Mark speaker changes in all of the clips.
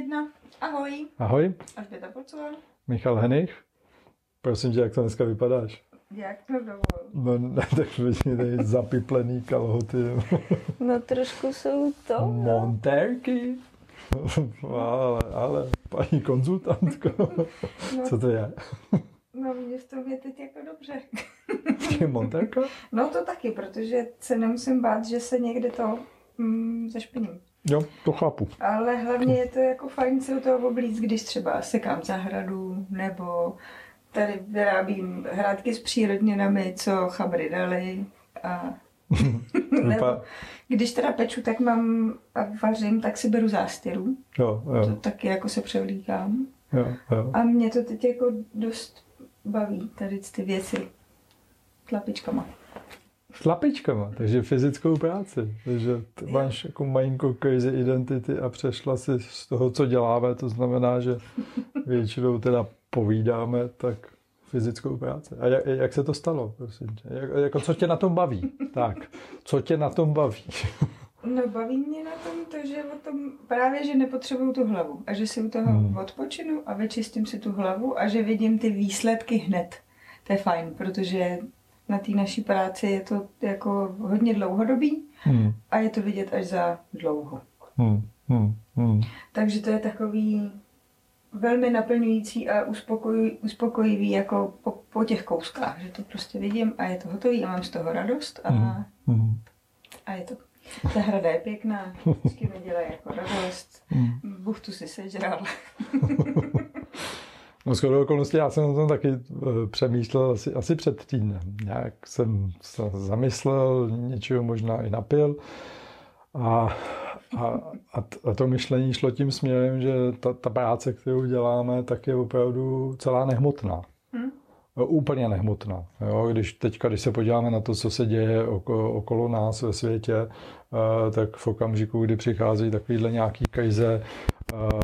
Speaker 1: jedna. Ahoj.
Speaker 2: Ahoj,
Speaker 1: Alžběta Polcová.
Speaker 2: Michal Henich. Prosím tě, jak to dneska vypadáš?
Speaker 1: Jak to dovol?
Speaker 2: No, ne, tak vidím tady zapiplený kalhoty.
Speaker 3: No trošku jsou to.
Speaker 2: Montérky. ale, ale, paní konzultantko, co to je?
Speaker 1: No vidíš, to mě teď jako dobře.
Speaker 2: Je montérka?
Speaker 1: No to taky, protože se nemusím bát, že se někde to mm, zašpiním.
Speaker 2: Jo, to chápu.
Speaker 1: Ale hlavně je to jako fajn se u toho oblíct, když třeba sekám zahradu, nebo tady vyrábím hrádky s přírodněnami, co chabry dali. A nebo když teda peču, tak mám a vařím, tak si beru zástěru.
Speaker 2: jo,
Speaker 1: To
Speaker 2: jo,
Speaker 1: taky jako se převlíkám.
Speaker 2: jo, jo.
Speaker 1: A mě to teď jako dost baví, tady ty věci tlapičkama.
Speaker 2: S lapičkama, takže fyzickou práci. Takže ty máš jako malinko crazy identity a přešla si z toho, co děláme, to znamená, že většinou teda povídáme, tak fyzickou práci. A jak, jak se to stalo, prosím tě? Jak, jako co tě na tom baví? Tak, co tě na tom baví?
Speaker 1: No baví mě na tom to, že o tom právě, že nepotřebuju tu hlavu a že si u toho
Speaker 2: Hmm.
Speaker 1: odpočinu a vyčistím si tu hlavu a že vidím ty výsledky hned. To je fajn, protože na té naší práci je to jako hodně dlouhodobý
Speaker 2: Hmm,
Speaker 1: a je to vidět až za dlouho.
Speaker 2: hmm, hmm, hmm.
Speaker 1: Takže to je takový velmi naplňující a uspokoj, uspokojivý jako po, po těch kouskách, že to prostě vidím a je to hotový a mám z toho radost a,
Speaker 2: Hmm, hmm,
Speaker 1: a je to. Ta hrada je pěkná, vždycky mi dělají jako radost.
Speaker 2: hmm.
Speaker 1: Buchtu si sežral.
Speaker 2: No shodou okolností já jsem o tom taky eh, přemýšlel asi, asi před týdnem. Nějak jsem se zamyslel, něčeho možná i napil a, a, a, to myšlení šlo tím směrem, že ta, ta práce, kterou děláme, tak je opravdu celá nehmotná.
Speaker 1: Hm?
Speaker 2: No, Úplně nehmotná. Jo? Když teďka, když se podíváme na to, co se děje okolo, okolo nás ve světě, eh, tak v okamžiku, kdy přichází takovýhle nějaký krize eh,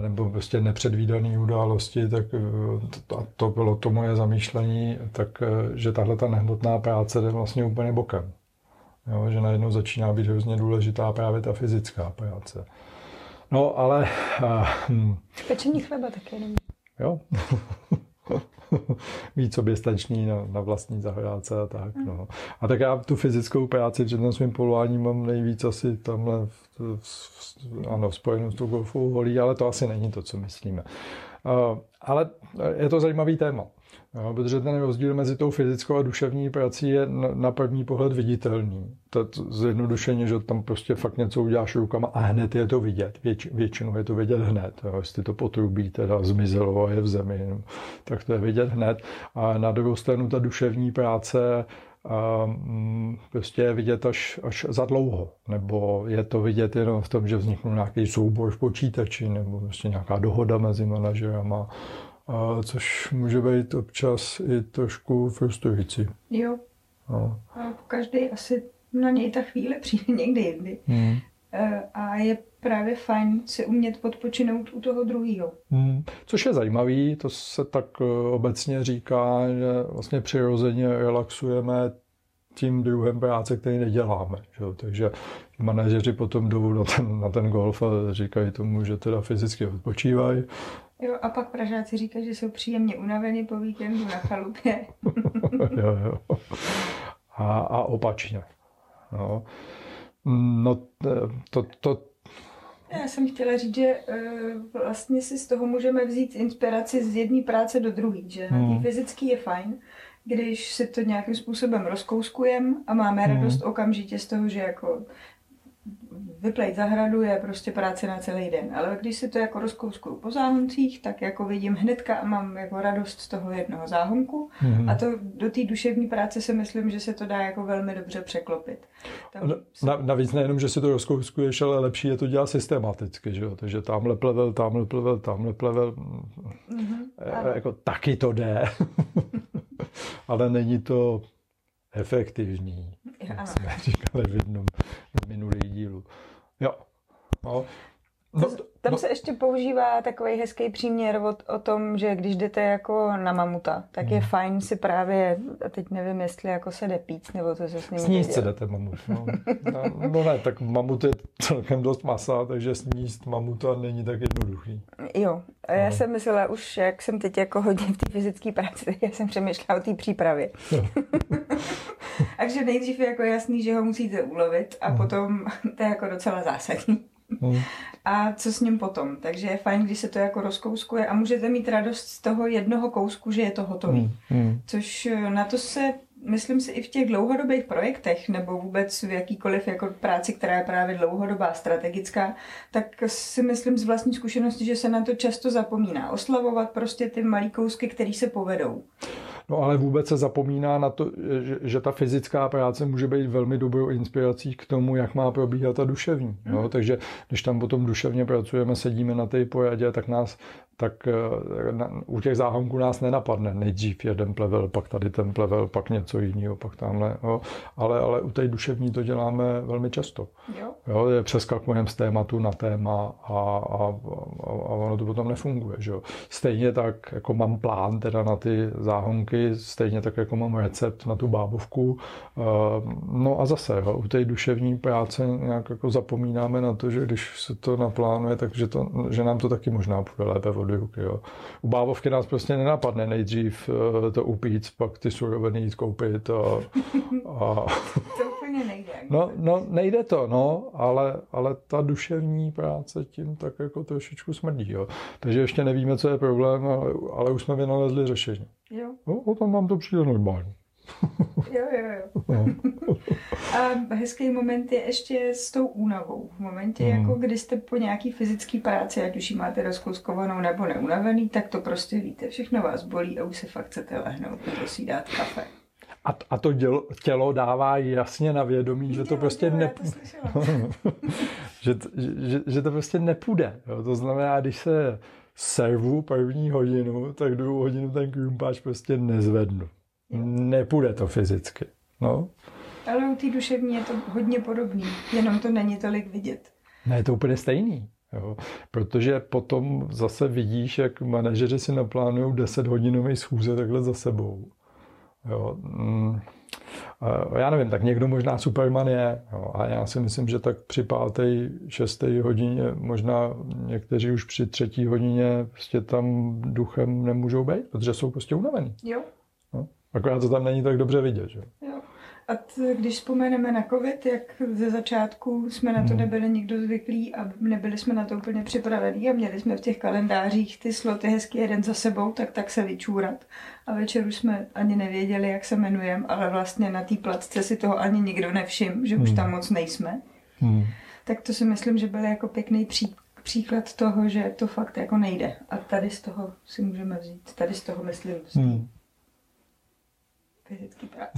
Speaker 2: nebo prostě nepředvídané události, tak to- a to bylo to moje zamýšlení, tak eh, že tahle ta nehmotná práce jde vlastně úplně bokem. Jo? Že najednou začíná být hrozně důležitá právě ta fyzická práce. No, ale hm,
Speaker 3: Pečení chleba taky jenom.
Speaker 2: Jo. Víc soběstačný na, na vlastní zahrádce a tak. No. A tak já tu fyzickou práci před tím svým polováním mám nejvíc asi tamhle v, v, v, ano, spojenou s tou golfovou holí, ale to asi není to, co myslíme. Uh, ale je to zajímavý téma, jo, protože ten rozdíl mezi tou fyzickou a duševní prací je na, první pohled viditelný. To, to zjednodušeně, že tam prostě fakt něco uděláš rukama a hned je to vidět. Věč, většinou je to vidět hned. Jo. Jestli to potrubí teda zmizelo a je v zemi, no, tak to je vidět hned. A na druhou stranu ta duševní práce a mm, prostě je vidět až, až za dlouho. Nebo je to vidět jenom v tom, že vzniknul nějaký soubor v počítači, nebo prostě nějaká dohoda mezi manažerama, a což může být občas i trošku frustrující.
Speaker 1: Jo,
Speaker 2: No.
Speaker 1: a každý asi na něj ta chvíle přijde někdy jindy.
Speaker 2: Hmm.
Speaker 1: Eh, A je právě fajn si umět podpočinout u toho druhého.
Speaker 2: Hmm. Což je zajímavý, to se tak eh, obecně říká, že vlastně přirozeně relaxujeme tím druhem práce, který neděláme. Že? Takže manažeři potom jdou na ten, na ten golf a říkají tomu, že teda fyzicky odpočívají.
Speaker 1: Jo, a pak Pražáci říkají, že jsou příjemně unaveni po víkendu na chalupě.
Speaker 2: jo, jo. A, a opačně. No, no to, to,
Speaker 1: Já jsem chtěla říct, že eh, vlastně si z toho můžeme vzít inspiraci z jedné práce do druhé, že
Speaker 2: Hmm.
Speaker 1: té fyzický je fajn, když si to nějakým způsobem rozkouskujeme a máme
Speaker 2: Hmm.
Speaker 1: radost okamžitě z toho, že jako vyplejt zahradu je prostě práce na celý den. Ale když si to jako rozkouskuju po záhoncích, tak jako vidím hnedka a mám jako radost z toho jednoho záhonku.
Speaker 2: Mhm.
Speaker 1: A to do té duševní práce si myslím, že se to dá jako velmi dobře překlopit. Tam
Speaker 2: Na, navíc nejenom, že si to rozkouskuješ, ale lepší je to dělat systematicky, že jo? Takže tamhle plevel, tamhle plevel, tamhle plevel,
Speaker 1: Mhm.
Speaker 2: e, jako taky to jde, ale není to efektivní, jak jsme říkali v jednom z minulých dílů. Jo. No, no,
Speaker 1: Tam no. se ještě používá takový hezký příměr o, o tom, že když jdete jako na mamuta, tak hmm. je fajn si právě, a teď nevím, jestli jako se jde pít, nebo to se s ním
Speaker 2: Sníst se jdete mamut. No. no. no ne, tak mamut je celkem dost masa, takže sníst mamuta není tak jednoduchý.
Speaker 1: Jo, a já no. jsem myslela už, jak jsem teď jako hodně v té fyzické práci, tak já jsem přemýšlela o té přípravě. Takže nejdřív je jako jasný, že ho musíte ulovit a hmm. potom to je jako docela zásadní. Hmm. A co s ním potom? Takže je fajn, když se to jako rozkouskuje a můžete mít radost z toho jednoho kousku, že je to hotový. Hmm. hmm. Což eh, na to se myslím si i v těch dlouhodobých projektech nebo vůbec v jakýkoliv jako práci, která je právě dlouhodobá, strategická, tak si myslím z vlastní zkušenosti, že se na to často zapomíná. Oslavovat prostě ty malý kousky, které se povedou.
Speaker 2: No ale vůbec se zapomíná na to, že, že ta fyzická práce může být velmi dobrou inspirací k tomu, jak má probíhat ta duševní. Mm. Jo? Takže když tam potom duševně pracujeme, sedíme na té poradě, tak nás tak eh, na, u těch záhonků nás nenapadne nejdřív jeden plevel, pak tady ten plevel, pak něco jiného, pak tamhle. Jo. Ale, ale u té duševní to děláme velmi často. Jo. Jo, přeskakujeme z tématu na téma a, a, a, a ono to potom nefunguje. Že jo. Stejně tak, jako mám plán teda na ty záhonky, stejně tak, jako mám recept na tu bábovku. Eh, no a zase, jo, u té duševní práce nějak jako zapomínáme na to, že když se to naplánuje, takže to, že nám to taky možná půjde lépe od ruky. Jo. U bávovky nás prostě nenapadne nejdřív eh, to upít, pak ty suroviny jít koupit. A,
Speaker 1: a... To úplně nejde.
Speaker 2: No, no, nejde to, no, ale, ale ta duševní práce tím tak jako trošičku smrdí. Jo. Takže ještě nevíme, co je problém, ale, ale už jsme vynalezli řešení.
Speaker 1: Jo.
Speaker 2: No, o tom vám to přijde normálně.
Speaker 1: jo, jo, jo. No. A hezký moment je ještě s tou únavou. V momentě, mm. jako kdy jste po nějaký fyzické práci, ať už ji máte rozkouskovanou nebo neunavený, tak to prostě víte. Všechno vás bolí a už se fakt chcete lehnout nebo si dát kafe.
Speaker 2: A, a to dělo, tělo dává jasně na vědomí, že dělo, to prostě nepůjde. že, že, že to prostě nepůjde. Jo. To znamená, když se servu první hodinu, tak druhou hodinu ten krumpáč prostě nezvednu. Nepůjde to fyzicky. No.
Speaker 1: Ale u té duševní je to hodně podobný, jenom to není tolik vidět.
Speaker 2: Ne, je to úplně stejný. Jo. Protože potom zase vidíš, jak manažeři si naplánují 10 hodinový schůze takhle za sebou. Jo. Mm. Já nevím, tak někdo možná Superman je, jo, a já si myslím, že tak při páté, šesté hodině, možná někteří už při třetí hodině prostě tam duchem nemůžou být, protože jsou prostě unavení.
Speaker 1: Jo.
Speaker 2: Akorát to tam není tak dobře vidět. Že?
Speaker 1: Jo. A t, když vzpomeneme na covid, jak ze začátku jsme na to hmm. nebyli nikdo zvyklí a nebyli jsme na to úplně připravení a měli jsme v těch kalendářích ty sloty hezky jeden za sebou, tak tak se vyčůrat. A večer už jsme ani nevěděli, jak se jmenujeme, ale vlastně na té placce si toho ani nikdo nevšim, že už hmm. tam moc nejsme. Hmm. Tak to si myslím, že byl jako pěkný pří, příklad toho, že to fakt jako nejde. A tady z toho si můžeme vzít. Tady z toho myslím. Hmm fyzický práce.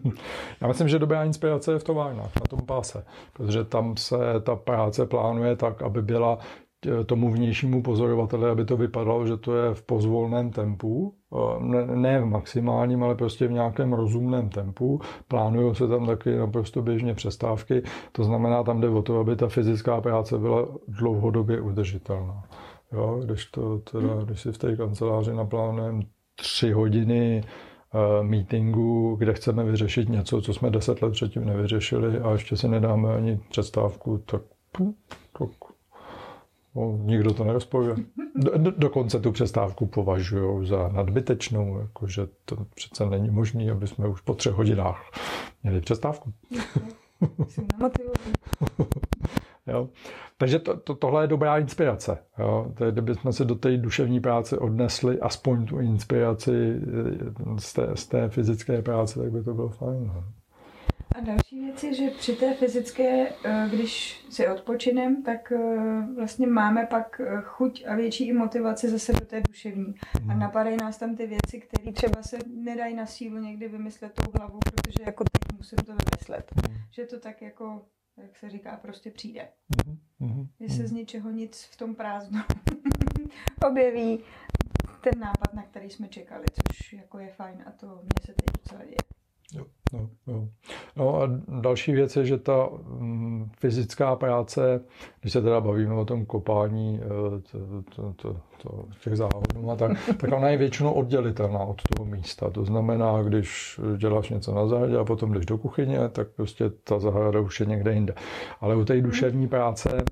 Speaker 2: Já myslím, že dobrá inspirace je v továrnách, na tom páse, protože tam se ta práce plánuje tak, aby byla tomu vnějšímu pozorovateli, aby to vypadalo, že to je v pozvolném tempu, ne, ne v maximálním, ale prostě v nějakém rozumném tempu. Plánují se tam taky naprosto běžně přestávky, to znamená, tam jde o to, aby ta fyzická práce byla dlouhodobě udržitelná. Jo, když, to, teda, když si v té kanceláři naplánujeme tři hodiny Eh, meetingu, kde chceme vyřešit něco, co jsme deset let předtím nevyřešili a ještě si nedáme ani představku, tak, tak no, nikdo to nerozporuje. Do, dokonce tu přestávku považují za nadbytečnou, jakože to přece není možné, aby jsme už po třech hodinách měli přestávku. Jo. Takže to, to, tohle je dobrá inspirace. Jo. Tedy, kdybychom se do té duševní práce odnesli aspoň tu inspiraci eh, z té, z té fyzické práce, tak by to bylo fajn. No.
Speaker 1: A další věc je, že při té fyzické, eh, když si odpočinem, tak eh, vlastně máme pak chuť a větší i motivaci zase do té duševní. A hmm. napadají nás tam ty věci, které třeba se nedají na sílu někdy vymyslet tou hlavou, protože jako teď musím to vymyslet. Hmm. Že to tak jako jak se říká, prostě přijde. Mm-hmm. Že se z ničeho nic v tom prázdnu objeví ten nápad, na který jsme čekali, což jako je fajn a to mně se teď docela děje.
Speaker 2: Jo, no, jo. No a další věc je, že ta mm, fyzická práce, když se teda bavíme o tom kopání eh, to, to, to, to, těch záhodů a tak, tak ona je většinou oddělitelná od toho místa. To znamená, když děláš něco na zahradě a potom jdeš do kuchyně, tak prostě ta zahrada už je někde jinde. Ale u té duševní práce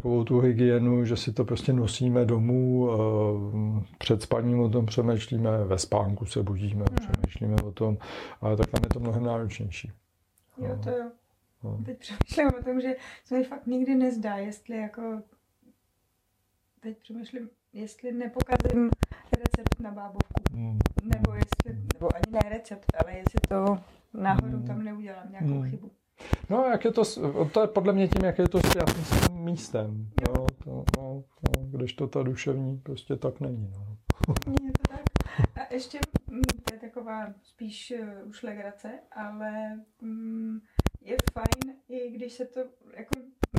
Speaker 2: takovou tu hygienu, že si to prostě nosíme domů, eh, před spaním o tom přemýšlíme, ve spánku se budíme, přemýšlíme o tom, ale tak tam je to mnohem náročnější.
Speaker 1: Jo, to jo. No. Teď přemýšlím o tom, že se mi fakt nikdy nezdá, jestli jako... Teď přemýšlím, jestli nepokazím recept na bábovku. Mm. Nebo jestli, nebo ani ne recept, ale jestli to náhodou mm. tam neudělám nějakou mm. chybu.
Speaker 2: No, jak je to, to je podle mě tím, jak je to s tím místem. No, to, no, no, když to ta duševní prostě tak není. No.
Speaker 1: Je to tak. A ještě, mm, to je taková spíš uh, už legrace, ale um, je fajn, i když se to, jako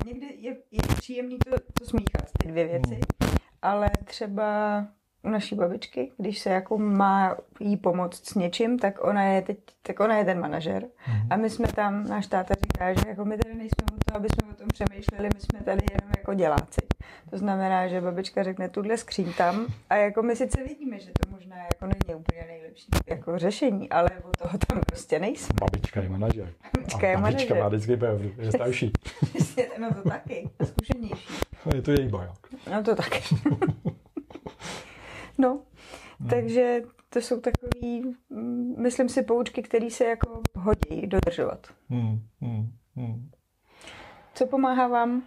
Speaker 1: někdy je, je příjemný to, to smíchat, ty dvě věci, mm. ale třeba naší babičky, když se jako má jí pomoct s něčím, tak ona je teď, tak ona je ten manažer. Mm. A my jsme tam, náš táta říká, že jako my tady nejsme o to, aby jsme o tom přemýšleli, my jsme tady jenom jako děláci. To znamená, že babička řekne tuhle skříň tam a jako my sice vidíme, že to možná jako není úplně nejlepší jako řešení, ale o toho tam prostě nejsme.
Speaker 2: Babička je manažer.
Speaker 1: Babička je manažer.
Speaker 2: Babička má vždycky pravdu, je starší.
Speaker 1: no to taky, zkušenější.
Speaker 2: Je to její baják.
Speaker 1: No to taky. No, hmm. takže to jsou takový, mm, myslím si, poučky, které se jako hodí dodržovat. Hmm. Hmm. Hmm. Co pomáhá vám?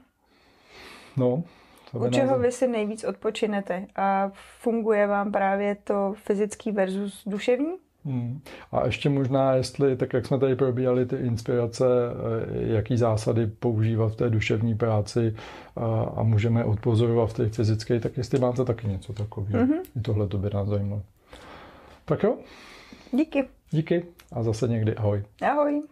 Speaker 2: No,
Speaker 1: u čeho vy si nejvíc odpočinete a funguje vám právě to fyzický versus duševní?
Speaker 2: Hmm. A ještě možná, jestli, tak jak jsme tady probíhali ty inspirace, eh, jaký zásady používat v té duševní práci a, a můžeme odpozorovat v té fyzické, tak jestli máte taky něco takového. Mm-hmm. I tohle to by nás zajímalo. Tak jo?
Speaker 1: Díky.
Speaker 2: Díky a zase někdy ahoj.
Speaker 1: Ahoj.